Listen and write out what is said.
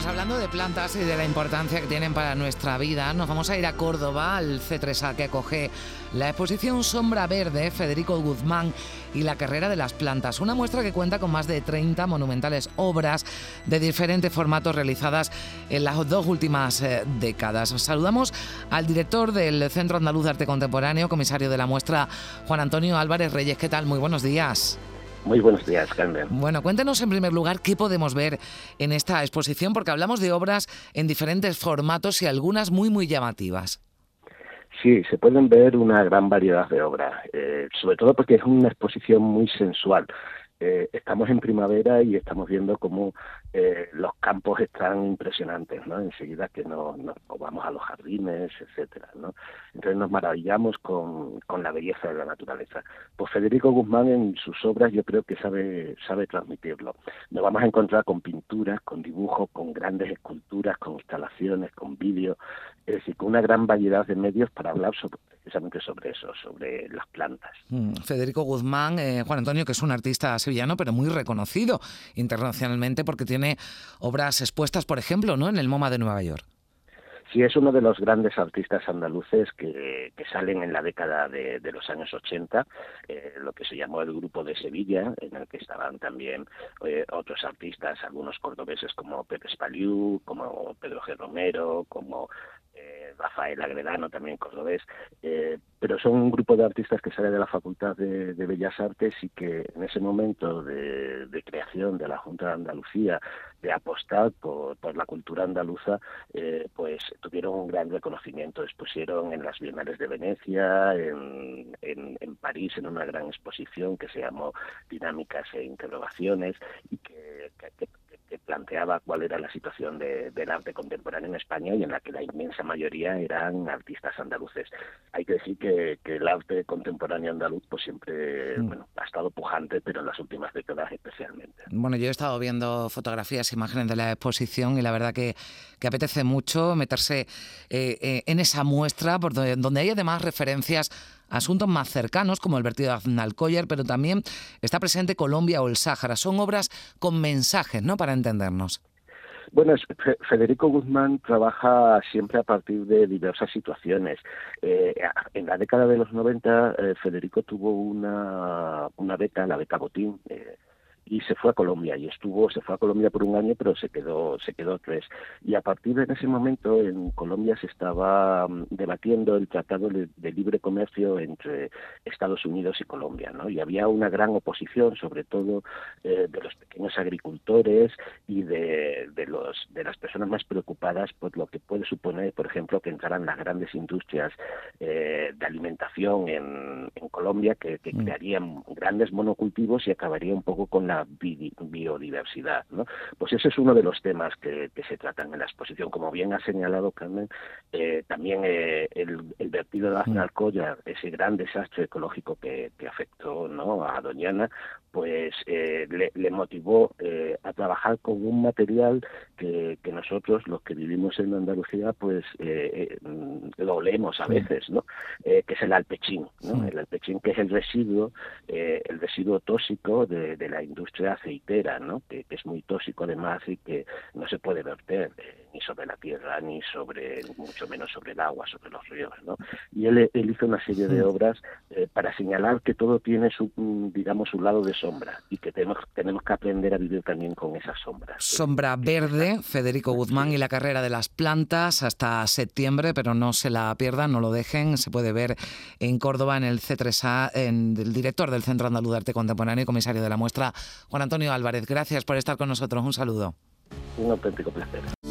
De plantas y de la importancia que tienen para nuestra vida, nos vamos a ir a Córdoba, al C3A que acoge la exposición Sombra Verde, Federico Guzmán y la carrera de las plantas. Una muestra que cuenta con más de 30 monumentales obras de diferentes formatos realizadas en las dos últimas eh, décadas. Saludamos al director del Centro Andaluz de Arte Contemporáneo, comisario de la muestra, Juan Antonio Álvarez Reyes. ¿Qué tal? Muy buenos días. Muy buenos días, Carmen. Bueno, cuéntenos en primer lugar qué podemos ver en esta exposición, porque hablamos de obras en diferentes formatos y algunas muy, muy llamativas. Sí, se pueden ver una gran variedad de obras, eh, sobre todo porque es una exposición muy sensual. Eh, estamos en primavera y estamos viendo cómo eh, los campos están impresionantes, ¿no? Enseguida que nos, vamos a los jardines, etcétera, ¿no? Entonces nos maravillamos con, con la belleza de la naturaleza. Pues Federico Guzmán en sus obras yo creo que sabe, sabe transmitirlo. Nos vamos a encontrar con pinturas, con dibujos, con grandes esculturas, con instalaciones, con vídeos, es decir, con una gran variedad de medios para hablar precisamente sobre eso, sobre las plantas. Mm, Federico Guzmán, eh, Juan Antonio, que es un artista sevillano, pero muy reconocido internacionalmente porque tiene obras expuestas, por ejemplo, ¿no? en el MoMA de Nueva York. Sí, es uno de los grandes artistas andaluces que, salen en la década de, los años 80, eh, lo que se llamó el Grupo de Sevilla, en el que estaban también eh, otros artistas, algunos cordobeses como Pepe Spaliu, como Pedro G. Romero, como eh, Rafael Agredano, también cordobés, eh, pero son un grupo de artistas que sale de la Facultad de, Bellas Artes y que en ese momento de, creación de la Junta de Andalucía, de apostar por, la cultura andaluza, eh, pues tuvieron un gran reconocimiento. Expusieron en las Bienales de Venecia, en, París, en una gran exposición que se llamó Dinámicas e Interrogaciones y que que planteaba cuál era la situación del arte contemporáneo en España y en la que la inmensa mayoría eran artistas andaluces. Hay que decir que, el arte contemporáneo andaluz pues siempre mm. bueno, ha estado pujante, pero en las últimas décadas especialmente. Bueno, yo he estado viendo fotografías, imágenes de la exposición y la verdad que, que apetece mucho meterse eh, eh, en esa muestra, por donde, hay además referencias asuntos más cercanos como el vertido de Aznalcóllar, pero también está presente Colombia o el Sáhara. Son obras con mensajes, ¿no? Para entendernos. Bueno, Federico Guzmán trabaja siempre a partir de diversas situaciones. Eh, en la década de los 90, eh, Federico tuvo una, una beca, la beca Botín, y se fue a Colombia y estuvo se fue a Colombia por un año pero se quedó se quedó tres y a partir de ese momento en Colombia se estaba mm, debatiendo el tratado de, libre comercio entre Estados Unidos y Colombia no y había una gran oposición sobre todo eh, de los pequeños agricultores y de, de los de las personas más preocupadas por lo que puede suponer por ejemplo que entraran las grandes industrias eh, de alimentación en, en Colombia que, que mm. crearían grandes monocultivos y acabaría un poco con la biodiversidad. ¿no? Pues ese es uno de los temas que, se tratan en la exposición. Como bien ha señalado Carmen, eh, también eh, el, vertido de Aznalcóllar, ese gran desastre ecológico que, afectó ¿no? a Doñana, pues eh, le, motivó a trabajar con un material que, nosotros, los que vivimos en Andalucía, pues lo olemos a veces, ¿no? que es el alpechín, ¿no? el alpechín que es el residuo, el residuo tóxico de, de la industria industria aceitera, ¿no? que, es muy tóxico además y que no se puede verter ni sobre la tierra, ni sobre, mucho menos sobre el agua, sobre los ríos. ¿no? Y él, hizo una serie de obras eh, para señalar que todo tiene su, mm, digamos, su lado de sombra y que tenemos, tenemos que aprender a vivir también con esas sombras. Sombra verde, Federico Guzmán y la carrera de las plantas hasta septiembre, pero no se la pierdan, no lo dejen, se puede ver en Córdoba en el C3A, en el director del Centro Andaluz de Arte Contemporáneo y comisario de la muestra, Juan Antonio Álvarez, gracias por estar con nosotros. Un saludo. Un auténtico placer.